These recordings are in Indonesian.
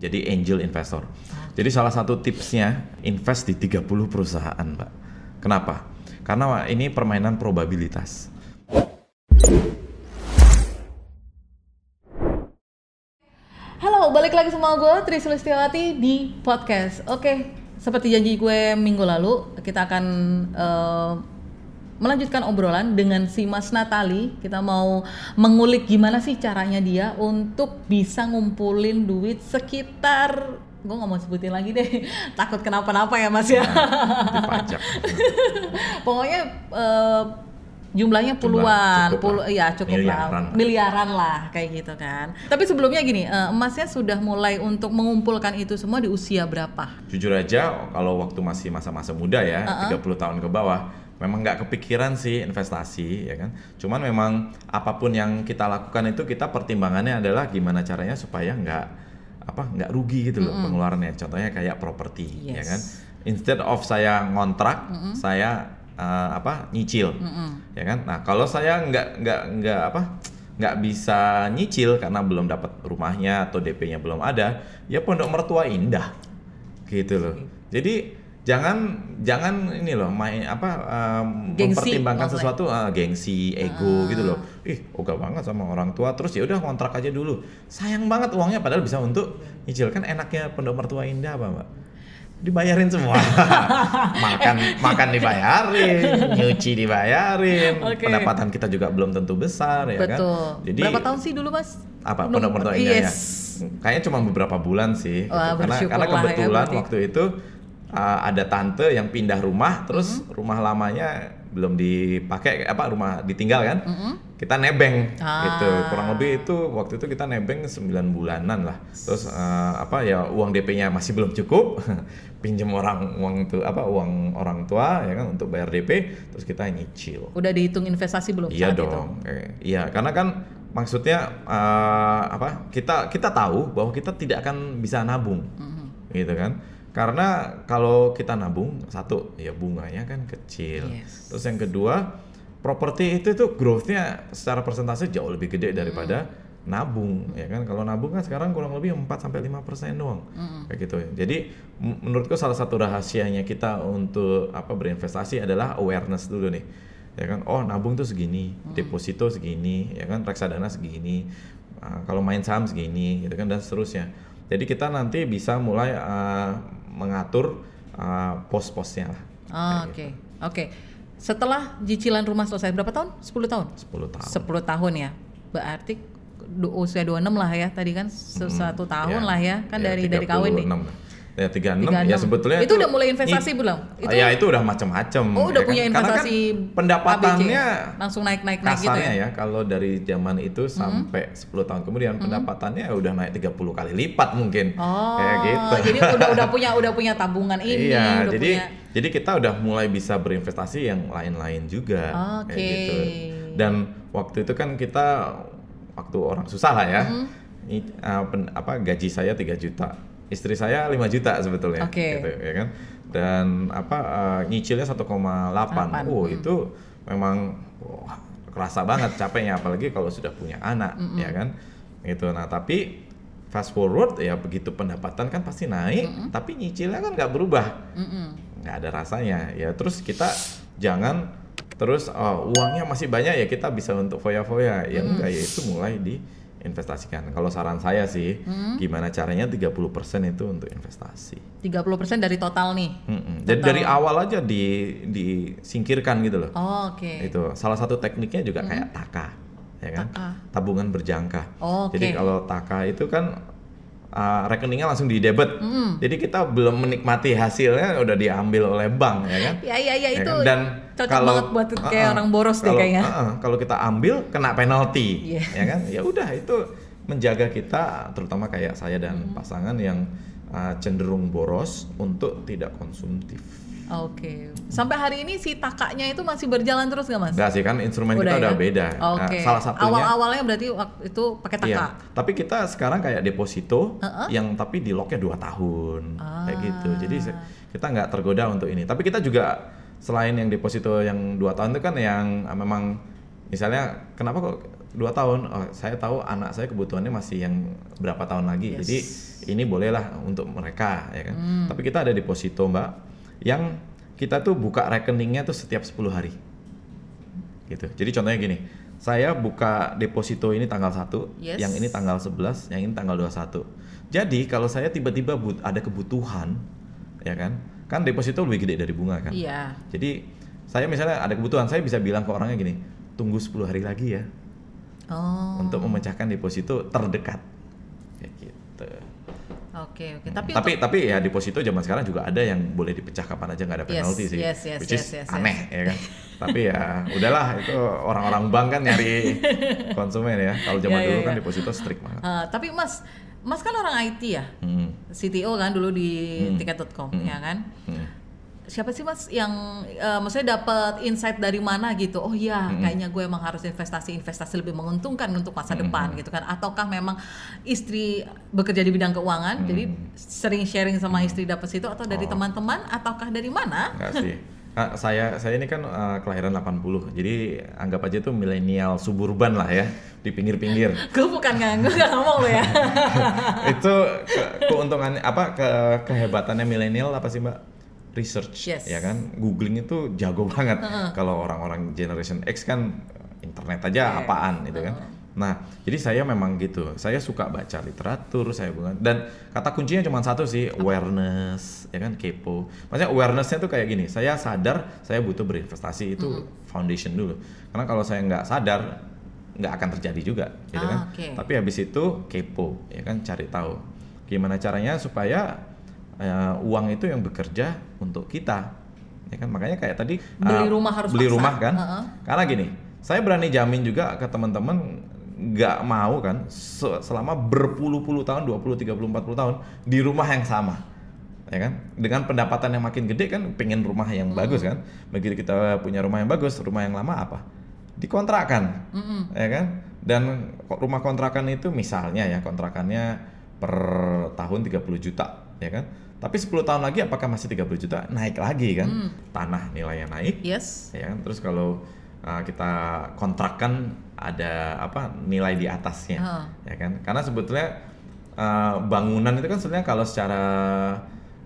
jadi angel investor. Jadi salah satu tipsnya invest di 30 perusahaan, Pak. Kenapa? Karena ini permainan probabilitas. Halo, balik lagi sama gue Tri Sulistiawati di podcast. Oke, seperti janji gue minggu lalu, kita akan eh, melanjutkan obrolan dengan si Mas Natali. Kita mau mengulik gimana sih caranya dia untuk bisa ngumpulin duit sekitar gue nggak mau sebutin lagi deh takut kenapa-napa ya mas ya Dipajak. pokoknya eh, jumlahnya puluhan cukup puluh lah. ya cukup Miliaran. lah miliaran lah kayak gitu kan tapi sebelumnya gini eh, emasnya sudah mulai untuk mengumpulkan itu semua di usia berapa Jujur aja, kalau waktu masih masa-masa muda ya, 30 tahun ke bawah, memang nggak kepikiran sih investasi, ya kan. Cuman memang apa pun yang kita lakukan itu kita pertimbangannya adalah gimana caranya supaya nggak apa nggak rugi gitu loh pengeluarannya. Contohnya kayak properti, ya Yes. kan. Instead of saya ngontrak, saya eh, apa nyicil, ya kan. Nah kalau saya nggak nggak nggak apa nggak bisa nyicil karena belum dapat rumahnya atau DP-nya belum ada, ya pondok mertua indah gitu loh. Jadi jangan jangan ini loh main apa um, Gengsi, mempertimbangkan maksudnya. sesuatu ah, gengsi, ego gitu loh. Ih, ogah banget sama orang tua terus ya udah kontrak aja dulu. Sayang banget uangnya padahal bisa untuk nyicil kan enaknya pondok mertua indah apa, Mbak? Dibayarin semua. makan makan dibayarin, nyuci dibayarin. Oke. Pendapatan kita juga belum tentu besar ya kan. betul Jadi berapa tahun sih dulu mas apa pondok mertua indah yes. ya? Kayaknya cuma beberapa bulan sih. gitu. Wah, Karena bersyukurlah karena ya kebetulan berarti. waktu itu uh, ada tante yang pindah rumah, terus Mm-hmm. rumah lamanya belum dipakai apa rumah ditinggal kan? Kita nebeng Mm-hmm. Ah. gitu. Kurang lebih itu waktu itu kita nebeng 9 bulanan lah. Terus uh, apa ya uang DP-nya masih belum cukup. Pinjam orang uang itu apa uang orang tua ya kan untuk bayar DP, terus kita nyicil. udah dihitung investasi belum Iya saat itu? dong. Eh, iya, karena kan maksudnya eh, apa? Kita kita tahu bahwa kita tidak akan bisa nabung, Mm-hmm. gitu kan? Karena kalau kita nabung satu ya bunganya kan kecil. Yes. Terus yang kedua, properti itu tuh growth-nya secara persentase jauh lebih gede daripada nabung, ya kan? Kalau nabung kan sekarang kurang lebih 4 sampai 5% doang. Kayak gitu. Jadi menurutku salah satu rahasianya kita untuk apa berinvestasi adalah awareness dulu nih. Ya kan? Oh, nabung tuh segini, deposito segini, ya kan? Reksadana segini. Ah, kalau main saham segini, gitu kan dan seterusnya. Jadi kita nanti bisa mulai ah, mengatur ah, pos-posnya lah. Ah, Oke, oke. Setelah cicilan rumah selesai berapa tahun? 10 tahun? 10 tahun. 10 tahun ya. Berarti usia 26 lah ya tadi kan se- satu tahun Ya, lah ya kan ya, dari dari kawin nih. 36 lah. Ya 36, 36. ya sebetulnya Itu udah mulai investasi belum? Itu- ya itu udah macam-macam. Oh, udah ya punya kan? Karena kan investasi pendapatannya ABC. langsung naik-naik naik gitu ya. ya kalau dari zaman itu sampai 10 tahun kemudian pendapatannya udah naik 30 kali lipat mungkin. Oh, Kayak gitu. jadi udah udah punya udah punya tabungan ini, iya, udah jadi punya jadi kita udah mulai bisa berinvestasi yang lain-lain juga Oke. kayak gitu. Dan waktu itu kan kita waktu orang susah lah ya. I- uh, pen- apa gaji saya 3 juta. Istri saya 5 juta sebetulnya Oke. gitu ya kan. Dan apa uh, nyicilnya 1,8. Delapan. Oh, itu memang wah, kerasa banget capeknya apalagi kalau sudah punya anak ya kan. Gitu. Nah, tapi fast forward ya begitu pendapatan kan pasti naik, tapi nyicilnya kan nggak berubah nggak ada rasanya ya terus kita jangan terus oh, uangnya masih banyak ya kita bisa untuk foya-foya ya enggak ya itu mulai diinvestasikan kalau saran saya sih gimana caranya 30% itu untuk investasi 30% dari total nih. Mm-mm. jadi dari awal aja di disingkirkan gitu loh Oh, Oke. itu salah satu tekniknya juga kayak taka ya kan Taka. tabungan berjangka Oh, Oke. jadi kalau taka itu kan uh, rekeningnya langsung di debit jadi kita belum menikmati hasilnya udah diambil oleh bank ya kan Ya ya ya Ya itu kan? dan cocok kalau banget buat kayak uh-uh, orang boros deh kalau- kayaknya. uh-uh, kalau kita ambil kena penalti Iya. ya kan ya udah itu menjaga kita terutama kayak saya dan Mm-hmm. pasangan yang uh, cenderung boros untuk tidak konsumtif Oke. Sampai hari ini si takaknya itu masih berjalan terus nggak mas? enggak sih kan instrumen kita ya? udah beda Nah, Oke. salah satunya Awal-awalnya berarti waktu itu pakai taka. Iya, tapi kita sekarang kayak deposito Uh-uh. yang tapi di locknya dua tahun kayak Ah. gitu. Jadi se- kita nggak tergoda untuk ini. Tapi kita juga selain yang deposito yang dua tahun itu kan yang ah, memang misalnya kenapa kok dua tahun oh, saya tahu anak saya kebutuhannya masih yang berapa tahun lagi Yes. jadi ini bolehlah untuk mereka ya kan Hmm. tapi kita ada deposito mbak yang kita tuh buka rekeningnya tuh setiap 10 hari gitu jadi contohnya gini saya buka deposito ini tanggal 1 Yes. yang ini tanggal 11 yang ini tanggal 21 jadi kalau saya tiba-tiba but- ada kebutuhan ya kan kan deposito lebih gede dari bunga kan Iya. jadi saya misalnya ada kebutuhan saya bisa bilang ke orangnya gini tunggu 10 hari lagi ya Oh. untuk memecahkan deposito terdekat. Oke, oke. Tapi Tapi untuk- tapi ya deposito zaman sekarang juga ada yang boleh dipecah kapan aja nggak ada Yes, penalti sih. yes, yes, which is yes, yes, yes. aneh ya kan. tapi ya udahlah itu orang-orang bank kan nyari konsumen ya. Kalau zaman Ya, ya, dulu kan ya. deposito strict banget. Eh, tapi Mas, Mas kan orang IT ya, Hmm. CTO kan dulu di Hmm. tiket.com Hmm. ya kan. Hmm. Siapa sih Mas yang eh, maksudnya dapat insight dari mana gitu? Oh iya, Hmm. kayaknya gue emang harus investasi-investasi lebih menguntungkan untuk masa Hmm. depan gitu kan? Ataukah memang istri bekerja di bidang keuangan, Hmm. jadi sering sharing sama istri dapat situ atau dari Oh. teman-teman ataukah dari mana? Enggak sih. Ah, saya saya ini kan eh, kelahiran 80. Jadi anggap aja tuh milenial suburban lah ya, di pinggir-pinggir. gue bukan nggak gue nggak ngomong lo ya. itu ke- keuntungannya apa ke kehebatannya milenial apa sih mbak research Yes. ya kan? Googling itu jago banget. Kalau orang-orang generation X kan internet aja Iya. apaan gitu kan? Nah jadi saya memang gitu. Saya suka baca literatur saya bukan dan kata kuncinya cuma satu sih awareness ya kan? Kepo. Maksudnya awarenessnya tuh kayak gini saya sadar saya butuh berinvestasi itu foundation dulu. Karena kalau saya nggak sadar nggak akan terjadi juga gitu Ah, kan? oke. tapi habis itu kepo ya kan? Cari tahu. Gimana caranya supaya eh, uang itu yang bekerja untuk kita ya kan makanya kayak tadi Beli eh, rumah harus beli paksa. rumah kan Heeh. karena gini saya berani jamin juga ke teman-teman nggak mau kan se- selama berpuluh-puluh tahun 20 30 40 tahun di rumah yang sama ya kan dengan pendapatan yang makin gede kan pengen rumah yang Hmm. bagus kan begitu kita punya rumah yang bagus rumah yang lama apa dikontrakan Mm-mm. ya kan dan kok rumah kontrakan itu misalnya ya kontrakannya per tahun 30 juta ya kan tapi 10 tahun lagi apakah masih 30 juta naik lagi kan Hmm. tanah nilainya naik Yes. ya kan terus kalau uh, kita kontrakkan ada apa nilai di atasnya Heeh. ya kan karena sebetulnya uh, bangunan itu kan sebenarnya kalau secara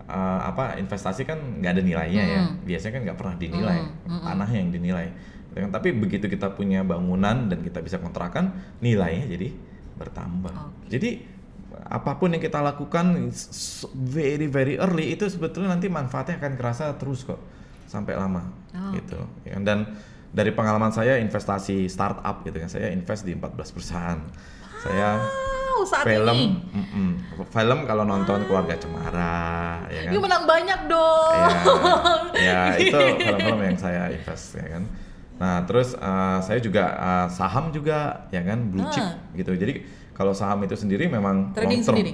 uh, apa investasi kan nggak ada nilainya ya Mm. biasanya kan nggak pernah dinilai Mm, mm, mm. tanah yang dinilai Ya kan? tapi begitu kita punya bangunan dan kita bisa kontrakan nilainya jadi bertambah Oke. jadi apa pun yang kita lakukan very very early itu sebetulnya nanti manfaatnya akan kerasa terus kok sampai lama Oh, gitu ya kan? dan dari pengalaman saya investasi startup gitu kan saya invest di 14 perusahaan saya Wow, saat film ini. mm-mm. film kalau nonton keluarga cemara ya kan menang banyak dong. ya, ya itu film-film yang saya invest ya kan nah terus uh, saya juga uh, saham juga ya kan blue chip Ah. gitu jadi kalau saham itu sendiri memang Trading long term. sendiri?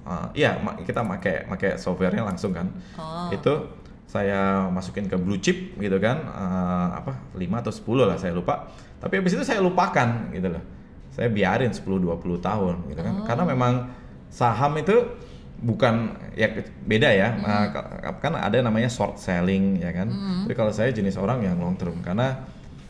Uh, iya ma- kita pakai pakai softwarenya langsung kan Oh. itu saya masukin ke blue chip gitu kan uh, apa 5 atau 10 lah saya lupa tapi habis itu saya lupakan gitu loh saya biarin 10 20 tahun gitu kan Oh. karena memang saham itu bukan ya beda ya Hmm. uh, ka- kan ada namanya short selling ya kan tapi kalau saya jenis orang yang long term karena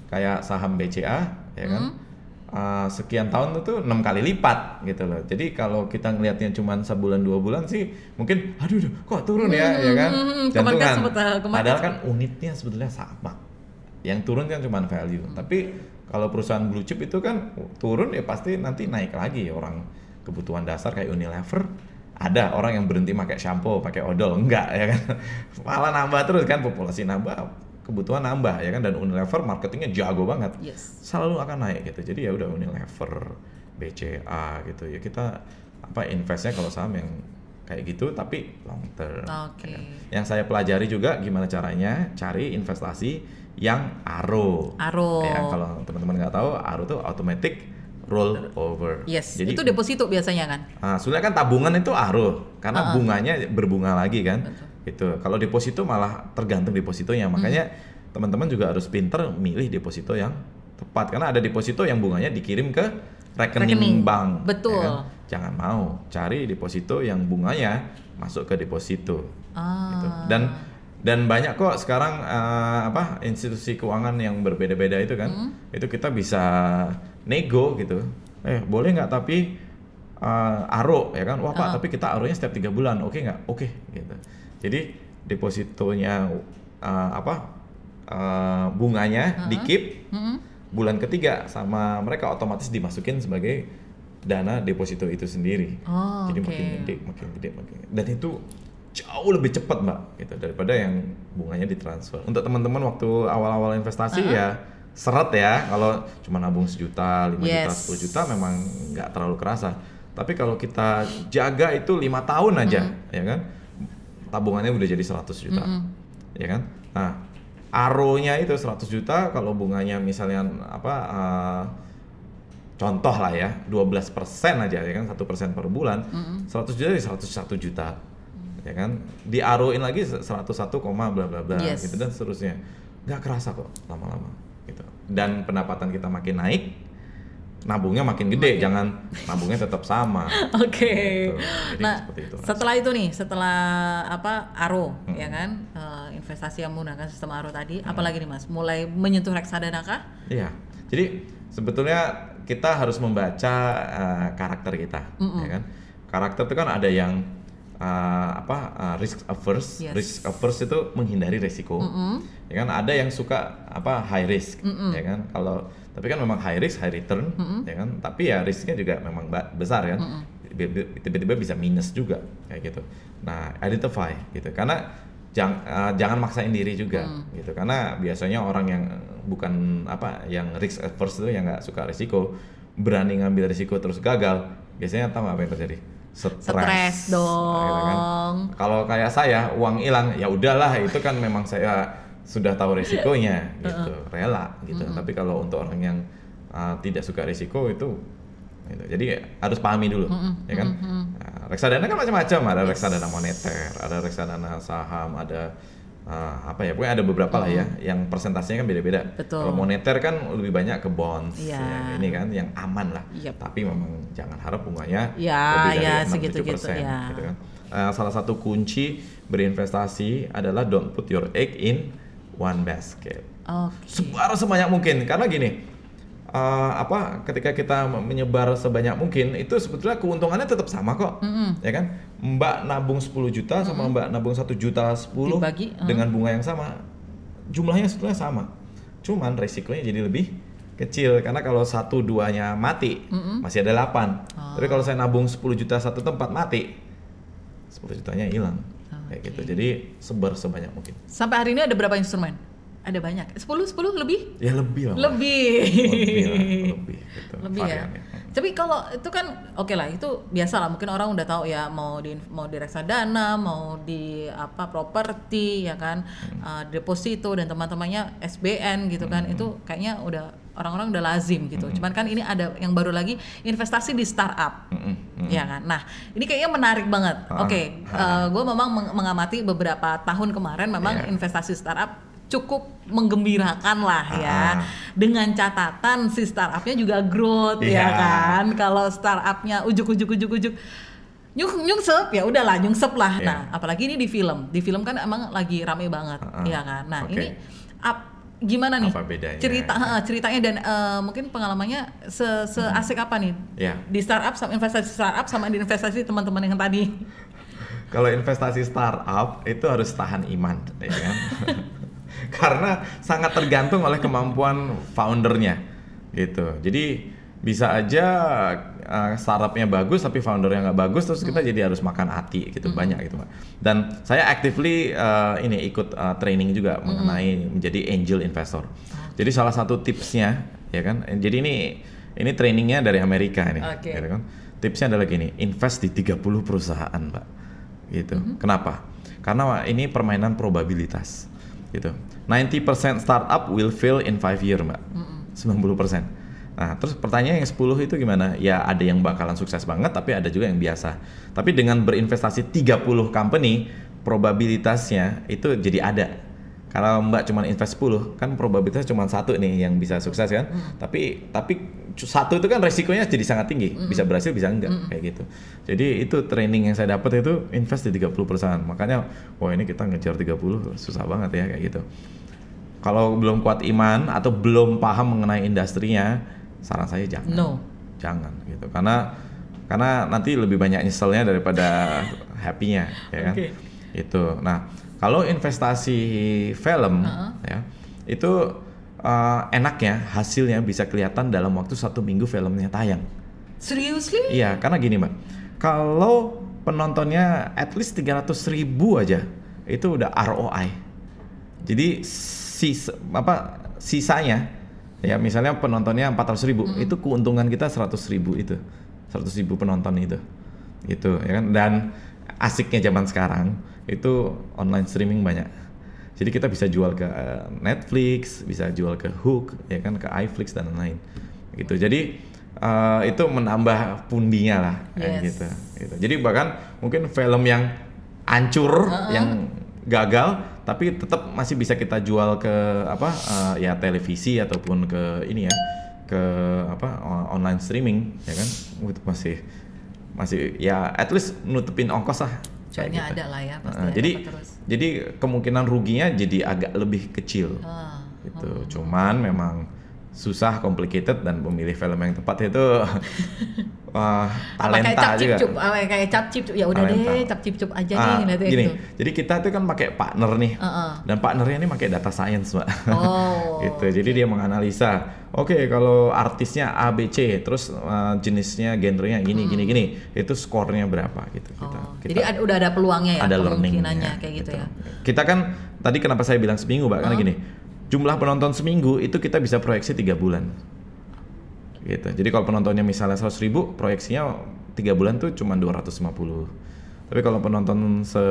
kayak saham BCA ya kan Hmm. Uh, sekian tahun itu enam kali lipat gitu loh. Jadi kalau kita ngelihatnya cuma sebulan dua bulan sih mungkin aduh aduh, kok turun ya ya kan? Hmm, hmm, jantungan kemarin kan sempet, uh, kemarin padahal kan unitnya sebetulnya sama. Yang turun kan cuma value. Tapi kalau perusahaan blue chip itu kan turun ya pasti nanti naik lagi. Orang kebutuhan dasar kayak Unilever ada orang yang berhenti pakai shampoo pakai odol. Enggak ya kan? Malah nambah terus kan populasi nambah kebutuhan nambah ya kan dan Unilever marketingnya jago banget Yes. selalu akan naik gitu jadi ya udah Unilever BCA gitu ya kita apa investnya kalau saham yang kayak gitu tapi long term Oke. ya kan. yang saya pelajari juga gimana caranya cari investasi yang ARO Aro. ya kalau teman-teman nggak tahu ARO itu automatic roll over Yes. jadi itu deposito biasanya kan. Nah, sebenarnya kan tabungan itu ARO karena Ah. bunganya berbunga lagi kan. Betul. Gitu. Kalau deposito malah tergantung depositonya. Makanya teman-teman juga harus pinter milih deposito yang tepat karena ada deposito yang bunganya dikirim ke rekening, Rekening. bank. Betul. ya kan? Jangan mau cari deposito yang bunganya masuk ke deposito. Ah. Gitu. Dan dan banyak kok sekarang eh, apa institusi keuangan yang berbeda-beda itu kan. Hmm. Itu kita bisa nego gitu. Eh boleh nggak tapi uh, aro ya kan? Wah pak, tapi kita aronya setiap tiga bulan, oke nggak? Oke gitu. Jadi depositonya uh, apa uh, bunganya di keep bulan ketiga sama mereka otomatis dimasukin sebagai dana deposito itu sendiri. Oh, Jadi oke. makin gede, makin gede, makin gede. Dan itu jauh lebih cepat mbak, gitu daripada yang bunganya ditransfer. Untuk teman-teman waktu awal-awal investasi ya seret ya, kalau cuma nabung sejuta, lima juta, Yes. 10 juta memang nggak terlalu kerasa. Tapi kalau kita jaga itu lima tahun aja, ya kan, tabungannya udah jadi 100 juta, ya kan. Nah, aronya itu 100 juta, kalau bunganya misalnya apa? eh, contoh lah ya 12% aja ya kan? Satu persen per bulan 100 juta jadi 101 juta ya kan? Diaroin lagi 101, koma bla bla bla Yes. gitu dan seterusnya. Nggak kerasa kok lama-lama gitu. Dan pendapatan kita makin naik nabungnya makin gede jangan nabungnya tetap sama Oke. Gitu. Jadi Nah, itu. setelah itu nih, setelah apa Aro, ya kan, eh, investasi yang menggunakan sistem Aro tadi, apalagi nih Mas, mulai menyentuh reksadana kah? Iya. Jadi sebetulnya kita harus membaca uh, karakter kita, ya kan? Karakter itu kan ada yang uh, apa uh, risk averse. Yes. Risk averse itu menghindari resiko. Ya kan? Ada yang suka apa high risk, ya kan? Kalau tapi kan memang high risk high return, ya kan? Tapi ya risknya juga memang besar kan? Tiba- Tiba-tiba bisa minus juga kayak gitu. Nah, identify gitu. Karena jang- uh, jangan maksain diri juga gitu karena biasanya orang yang bukan apa yang risk averse itu yang nggak suka risiko berani ngambil risiko terus gagal biasanya tahu apa yang terjadi stres Stres Nah, gitu kan. dong. kalau kayak saya uang hilang ya udahlah itu kan memang saya sudah tahu risikonya gitu. Rela gitu. Tapi kalau untuk orang yang uh, tidak suka risiko itu gitu. jadi harus pahami dulu ya kan? Nah, reksadana kan macam-macam. Ada reksadana moneter ada reksadana saham ada uh, apa ya? Pokoknya ada beberapa lah ya yang persentasenya kan beda-beda. Kalau moneter kan lebih banyak ke bonds Iya. ya, ini kan yang aman lah. Yep. tapi memang jangan harap bunganya Ya, lebih dari ya, 6-7%, segitu-gitu, ya. gitu kan. Eh, salah satu kunci berinvestasi adalah don't put your egg in one basket. Oke. Sebar sebanyak mungkin karena gini, eh, apa ketika kita menyebar sebanyak mungkin itu sebetulnya keuntungannya tetap sama kok, ya kan? Mbak nabung 10 juta sama Mbak nabung 1 juta 10 Dibagi, uh. dengan bunga yang sama, jumlahnya sebetulnya sama, cuman resikonya jadi lebih kecil karena kalau satu duanya mati masih ada 8 tapi kalau saya nabung 10 juta satu tempat mati 10 jutanya hilang kayak gitu. Jadi sebar sebanyak mungkin. Sampai hari ini ada berapa instrumen? Ada banyak. 10 10 lebih? ya lebih lah. Lebih. lebih lah, lebih gitu Lebih ya. variannya. Tapi kalau itu kan oke lah itu biasa lah mungkin orang udah tahu ya mau di mau di reksadana mau di apa properti ya kan Hmm. uh, deposito dan teman-temannya SBN gitu kan Hmm. itu kayaknya udah orang-orang udah lazim gitu. Cuman kan ini ada yang baru lagi investasi di startup. Mm-mm, mm. Ya kan. Nah, ini kayaknya menarik banget. Ah, Oke, ah. gue memang meng- mengamati beberapa tahun kemarin memang Iya. investasi startup cukup menggembirakan lah ya. Ah. Dengan catatan si startupnya juga growth ya Iya. kan. Kalau startupnya ujuk-ujuk ujuk-ujuk nyung nyungsep ya udahlah nyungsep lah. Iya. Nah, apalagi ini di film. Di film kan emang lagi rame banget, ah. ya kan. Nah, Oke. ini ap- gimana nih Apa bedanya? cerita ha, ceritanya dan eh, mungkin pengalamannya se seasik apa nih Ya. di startup sama investasi startup sama di investasi teman-teman yang tadi Kalau investasi startup itu harus tahan iman, ya kan? Karena sangat tergantung oleh kemampuan foundernya, gitu. Jadi bisa aja uh, startupnya bagus tapi foundernya nggak bagus, terus kita jadi harus makan hati, gitu banyak gitu. Dan saya actively uh, ini ikut uh, training juga mengenai menjadi angel investor. Jadi salah satu tipsnya, ya kan? Jadi ini ini trainingnya dari Amerika ini, Oke. gitu kan? Tipsnya adalah gini, invest di 30 perusahaan, Mbak. Gitu. Kenapa? Karena ini permainan probabilitas. Gitu. 90% startup will fail in 5 year, Mbak. 90%. Nah, terus pertanyaan yang 10 itu gimana? Ya ada yang bakalan sukses banget, tapi ada juga yang biasa. Tapi dengan berinvestasi 30 company, probabilitasnya itu jadi ada. Kalau Mbak cuma invest 10, kan probabilitas cuma satu nih yang bisa sukses kan. Tapi tapi cu- satu itu kan resikonya jadi sangat tinggi. Bisa berhasil, bisa enggak kayak gitu. Jadi itu training yang saya dapat itu invest di 30 perusahaan. Makanya wah ini kita ngejar 30 susah banget ya kayak gitu. Kalau belum kuat iman atau belum paham mengenai industrinya, saran saya jangan. No. Jangan gitu. Karena karena nanti lebih banyak nyeselnya daripada happy-nya, ya kan? Oke. Itu. Nah, kalau investasi film Uh-uh. ya, itu eh, enaknya hasilnya bisa kelihatan dalam waktu satu minggu filmnya tayang. Seriously? Iya, karena gini mbak, kalau penontonnya at least 300 ribu aja, itu udah ROI. Jadi sis, apa sisanya, ya misalnya penontonnya 400 ribu, itu keuntungan kita 100 ribu itu, 100 ribu penonton itu, gitu ya kan. Dan asiknya zaman sekarang itu online streaming banyak. Jadi kita bisa jual ke eh, Netflix, bisa jual ke Hook, ya kan ke iFlix dan lain-lain. Gitu. Jadi eh, itu menambah pundinya lah Yes. gitu. gitu. Jadi bahkan mungkin film yang hancur, yang gagal, tapi tetap masih bisa kita jual ke apa eh, ya televisi ataupun ke ini ya ke apa online streaming ya kan itu masih masih ya at least nutupin ongkos lah kayak gitu. ada lah ya, pasti Nah, jadi terus. jadi kemungkinan ruginya jadi agak lebih kecil Ah, gitu. Cuman memang susah, complicated dan pemilih film yang tepat itu wah, Apa kayak talenta cap juga. cip cup, kayak cap cip. Ya udah Talenta. deh, cap cip cup aja Ah, nih gini, gitu. jadi kita tuh kan pakai partner nih, Heeh. dan partnernya ini pakai data science, mbak. Oh, gitu. Jadi dia menganalisa, oke kalau artisnya A, B, C, terus uh, jenisnya, genrenya gini, gini, gini, itu skornya berapa gitu. Kita, Hmm. Oh, kita- Jadi ada, udah ada peluangnya ya, ada learning kemungkinannya kayak gitu, ya. Kita kan tadi kenapa saya bilang seminggu, Mbak? Karena gini, jumlah penonton seminggu itu kita bisa proyeksi tiga bulan. Gitu. Jadi kalau penontonnya misalnya 100 ribu, proyeksinya tiga bulan tuh cuma 250. Tapi kalau penonton se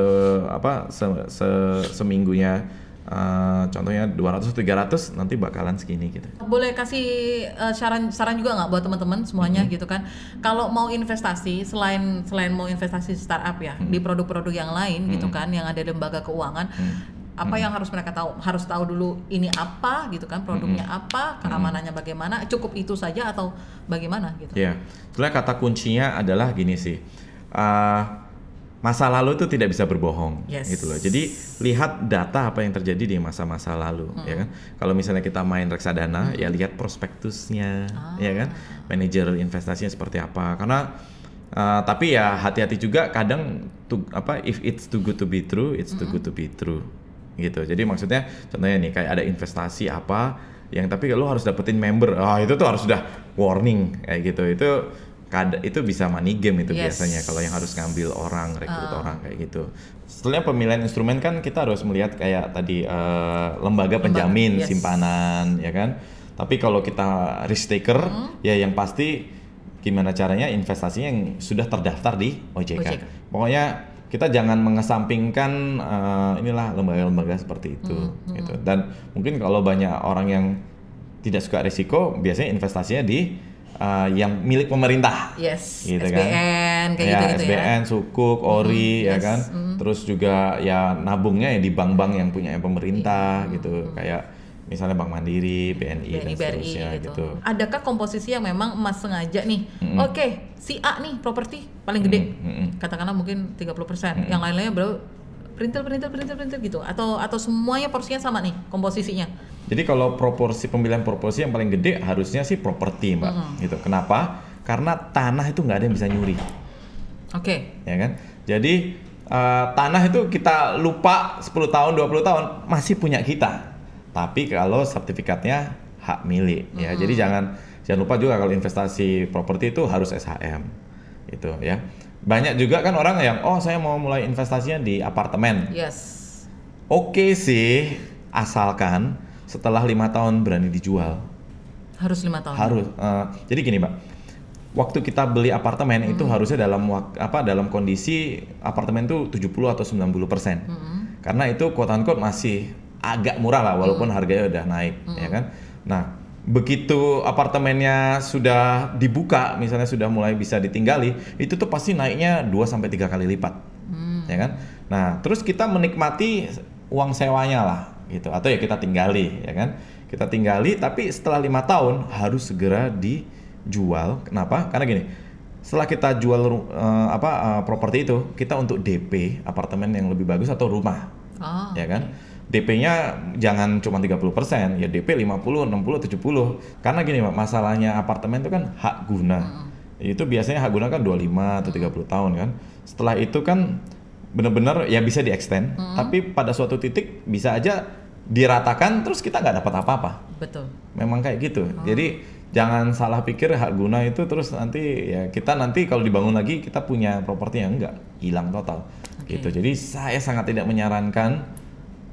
apa se, se- seminggunya eh, contohnya 200 300 nanti bakalan segini gitu. Boleh kasih eh, saran saran juga nggak buat teman-teman semuanya Mm-hmm. gitu kan? Kalau mau investasi selain selain mau investasi startup ya Mm-hmm. di produk-produk yang lain gitu kan, yang ada di lembaga keuangan, apa Mm-hmm. yang harus mereka tahu? Harus tahu dulu ini apa gitu kan, produknya Mm-hmm. apa, keamanannya bagaimana? Cukup itu saja atau bagaimana gitu? Ya, sebenarnya kata kuncinya adalah gini sih. Eh, masa lalu itu tidak bisa berbohong, Yes. gitu loh. Jadi lihat data apa yang terjadi di masa-masa lalu, ya kan. Kalau misalnya kita main reksadana, ya lihat prospektusnya, ya kan. Manajer investasinya seperti apa. Karena eh, tapi ya hati-hati juga. Kadang to, apa if it's too good to be true, it's too good to be true, gitu. Jadi maksudnya contohnya nih kayak ada investasi apa yang tapi lo harus dapetin member, ah itu tuh harus sudah warning kayak gitu. Itu kad itu bisa money game itu Yes. biasanya kalau yang harus ngambil orang rekrut orang kayak gitu setelahnya pemilihan instrumen kan kita harus melihat kayak tadi eh, lembaga penjamin yes. simpanan ya kan tapi kalau kita risk taker ya yang pasti gimana caranya investasinya yang sudah terdaftar di OJK, OJK. pokoknya kita jangan mengesampingkan eh, inilah lembaga-lembaga seperti itu gitu. Dan mungkin kalau banyak orang yang tidak suka risiko biasanya investasinya di eh, yang milik pemerintah. Yes, gitu SBN kan kayak ya, ya. SBN, Sukuk, Ori ya yes, kan? terus juga ya nabungnya ya di bank-bank yang punya pemerintah Iya. gitu. Kayak misalnya Bank Mandiri, BNI, dan BNI, BRI seterusnya gitu. gitu Adakah komposisi yang memang emas sengaja nih? Oke, si A nih properti paling gede. Mm-mm. Katakanlah mungkin 30%. Yang lain-lainnya bro perintil perintil perintil perintil gitu atau atau semuanya porsinya sama nih komposisinya. Jadi kalau proporsi pemilihan proporsi yang paling gede harusnya sih properti mbak gitu. Kenapa? Karena tanah itu nggak ada yang bisa nyuri Oke. ya kan. Jadi eh, tanah itu kita lupa 10 tahun 20 tahun masih punya kita. Tapi kalau sertifikatnya hak milik ya. Jadi jangan jangan lupa juga kalau investasi properti itu harus SHM gitu ya. Banyak juga kan orang yang oh saya mau mulai investasinya di apartemen. Yes. Oke sih asalkan setelah lima tahun berani dijual Harus lima tahun. harus. eh, jadi gini mbak, waktu kita beli apartemen itu harusnya dalam apa dalam kondisi apartemen itu 70 atau 90 persen. Karena itu quote unquote masih agak murah lah walaupun harganya udah naik ya kan. Nah begitu apartemennya sudah dibuka misalnya sudah mulai bisa ditinggali itu tuh pasti naiknya 2 sampai tiga kali lipat ya kan? Nah terus kita menikmati uang sewanya lah gitu. Atau ya kita tinggali ya kan? Kita tinggali tapi setelah lima tahun harus segera dijual. Kenapa? Karena gini setelah kita jual eh, apa eh, properti itu kita untuk DP apartemen yang lebih bagus atau rumah Oh. ya kan DP-nya jangan cuma 30%, ya DP 50, 60, 70. Karena gini, Pak, masalahnya apartemen itu kan hak guna. Itu biasanya hak guna kan 25 atau 30 tahun kan. Setelah itu kan benar-benar ya bisa di-extend, tapi pada suatu titik bisa aja diratakan terus kita nggak dapat apa-apa. Betul. Memang kayak gitu. Jadi jangan salah pikir hak guna itu terus nanti ya kita nanti kalau dibangun lagi kita punya properti yang enggak hilang total. Oke. Gitu. Jadi saya sangat tidak menyarankan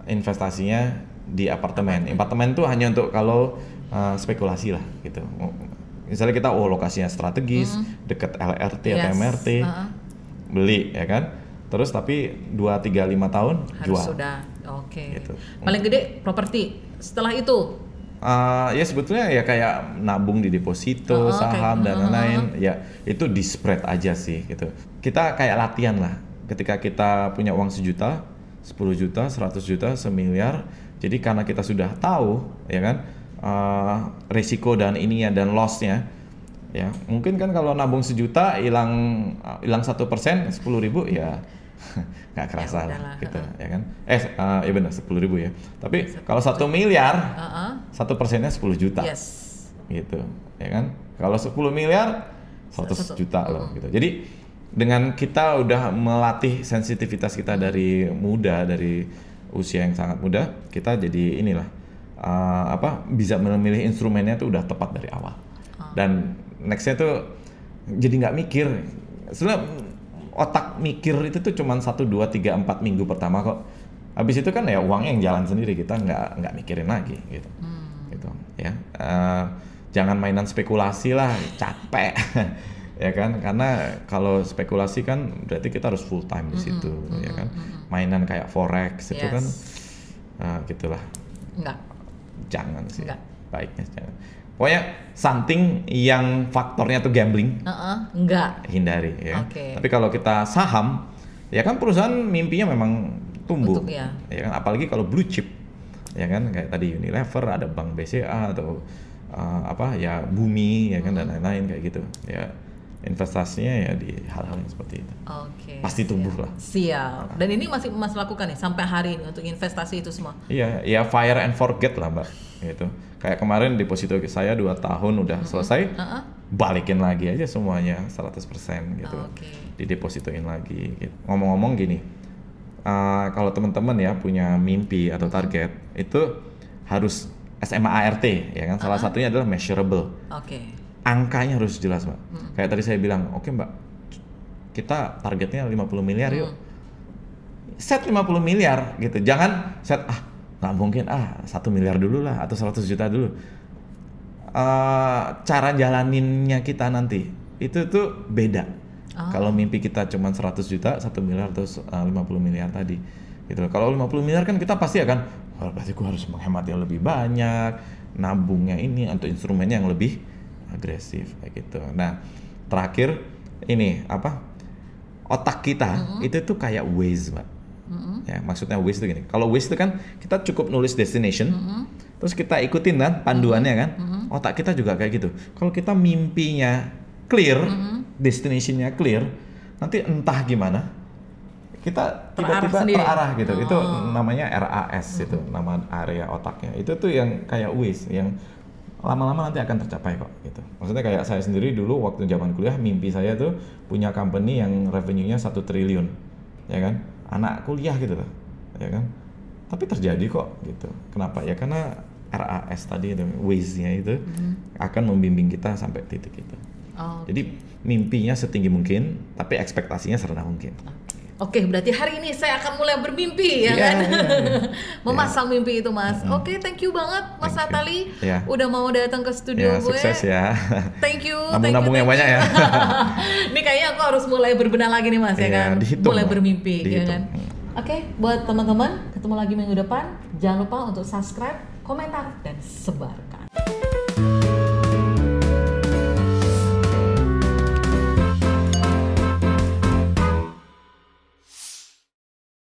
investasinya di apartemen. Apartemen itu hanya untuk kalau uh, spekulasi lah gitu. Misalnya kita oh lokasinya strategis, dekat LRT atau Yes. MRT, Uh-uh. beli ya kan. Terus tapi 2 3 5 tahun Harus jual. sudah. Oke. Gitu. Paling gede properti. Setelah itu Uh, ya sebetulnya ya kayak nabung di deposito, Oh, saham dan lain-lain, ya itu di spread aja sih gitu. Kita kayak latihan lah. Ketika kita punya uang sejuta, 10 juta, 100 juta, semiliar. Jadi karena kita sudah tahu, ya kan, uh, resiko dan ininya dan lossnya, ya. Mungkin kan kalau nabung sejuta hilang uh, hilang satu persen sepuluh ribu ya nggak kerasa Ya lah gitu ya kan. Eh uh, ya benar sepuluh ribu ya. Tapi Satu kalau satu miliar uh-uh. satu persennya 10 juta. Yes. gitu ya kan. Kalau 10 miliar 100 Satu- juta loh gitu. Jadi dengan kita udah melatih sensitivitas kita dari muda dari usia yang sangat muda kita jadi inilah uh, apa bisa memilih instrumennya tuh udah tepat dari awal. Dan nextnya tuh jadi nggak mikir. Sebenarnya otak mikir itu tuh cuman satu dua tiga empat minggu pertama kok. Habis itu kan ya uangnya yang jalan sendiri kita nggak nggak mikirin lagi gitu. Gitu ya. Eh, jangan mainan spekulasi lah capek ya kan karena kalau spekulasi kan berarti kita harus full time di situ ya kan mainan kayak forex itu Yes. kan eh, gitulah Enggak. jangan sih Enggak. baiknya jangan pokoknya something yang faktornya tuh gambling Uh-uh. Enggak. hindari ya. Oke. Tapi kalau kita saham, ya kan perusahaan mimpinya memang tumbuh. Untuk ya. kan apalagi kalau blue chip. Ya kan kayak tadi Unilever, ada Bank BCA atau uh, apa ya Bumi ya kan dan Hmm. lain-lain kayak gitu. Ya investasinya ya di hal-hal yang seperti itu. Oke. Pasti tumbuh lah. Siap. Dan ini masih Mas lakukan nih sampai hari ini untuk investasi itu semua. Iya, ya fire and forget lah mbak. Gitu. Kayak kemarin deposito saya dua tahun udah selesai, Uh-uh. balikin lagi aja semuanya 100% gitu. Oke. Didepositoin lagi. Gitu. Ngomong-ngomong gini, uh, kalau teman-teman ya punya mimpi atau target itu harus SMA ART ya kan. Salah satunya adalah measurable. Oke. Angkanya harus jelas mbak. Kayak tadi saya bilang, oke mbak, kita targetnya 50 miliar yuk. Set 50 miliar gitu. Jangan set ah nggak mungkin ah satu miliar dulu lah atau 100 juta dulu. Eh, cara jalaninnya kita nanti itu tuh beda. Oh. Kalau mimpi kita cuma 100 juta, 1 miliar atau eh, 50 miliar tadi. Gitu. Kalau 50 miliar kan kita pasti akan wah berarti gua harus menghemat yang lebih banyak, nabungnya ini atau instrumennya yang lebih agresif kayak gitu. Nah, terakhir ini apa? Otak kita itu tuh kayak Waze, Mbak. Ya, maksudnya Waze itu gini. Kalau Waze itu kan kita cukup nulis destination, terus kita ikutin kan panduannya kan. Otak kita juga kayak gitu. Kalau kita mimpinya clear, destinationnya clear, nanti entah gimana kita Terarah tiba-tiba sendiri. terarah gitu. Itu Oh. namanya RAS itu, nama area otaknya. Itu tuh yang kayak Waze yang lama-lama nanti akan tercapai kok gitu. Maksudnya kayak saya sendiri dulu waktu zaman kuliah mimpi saya tuh punya company yang revenue-nya satu triliun, ya kan? Anak kuliah gitu loh, ya kan? Tapi terjadi kok gitu. Kenapa? Ya karena RAS tadi itu Waze-nya itu akan membimbing kita sampai titik itu. Oh. Jadi mimpinya setinggi mungkin, tapi ekspektasinya serendah mungkin. Oke, berarti hari ini saya akan mulai bermimpi ya Iya, kan? iya, iya. Memasang mimpi itu, Mas. Oke, thank you banget Mas Thank you. Natali Iya. udah mau datang ke studio Ya gue. sukses ya. Thank you, thank you, Nabung-nabung yang banyak ya. Ini kayaknya aku harus mulai berbenah lagi nih Mas ya Iya, kan? dihitung, mulai bermimpi ya kan? Oke, buat teman-teman, ketemu lagi minggu depan. Jangan lupa untuk subscribe, komentar, dan sebar.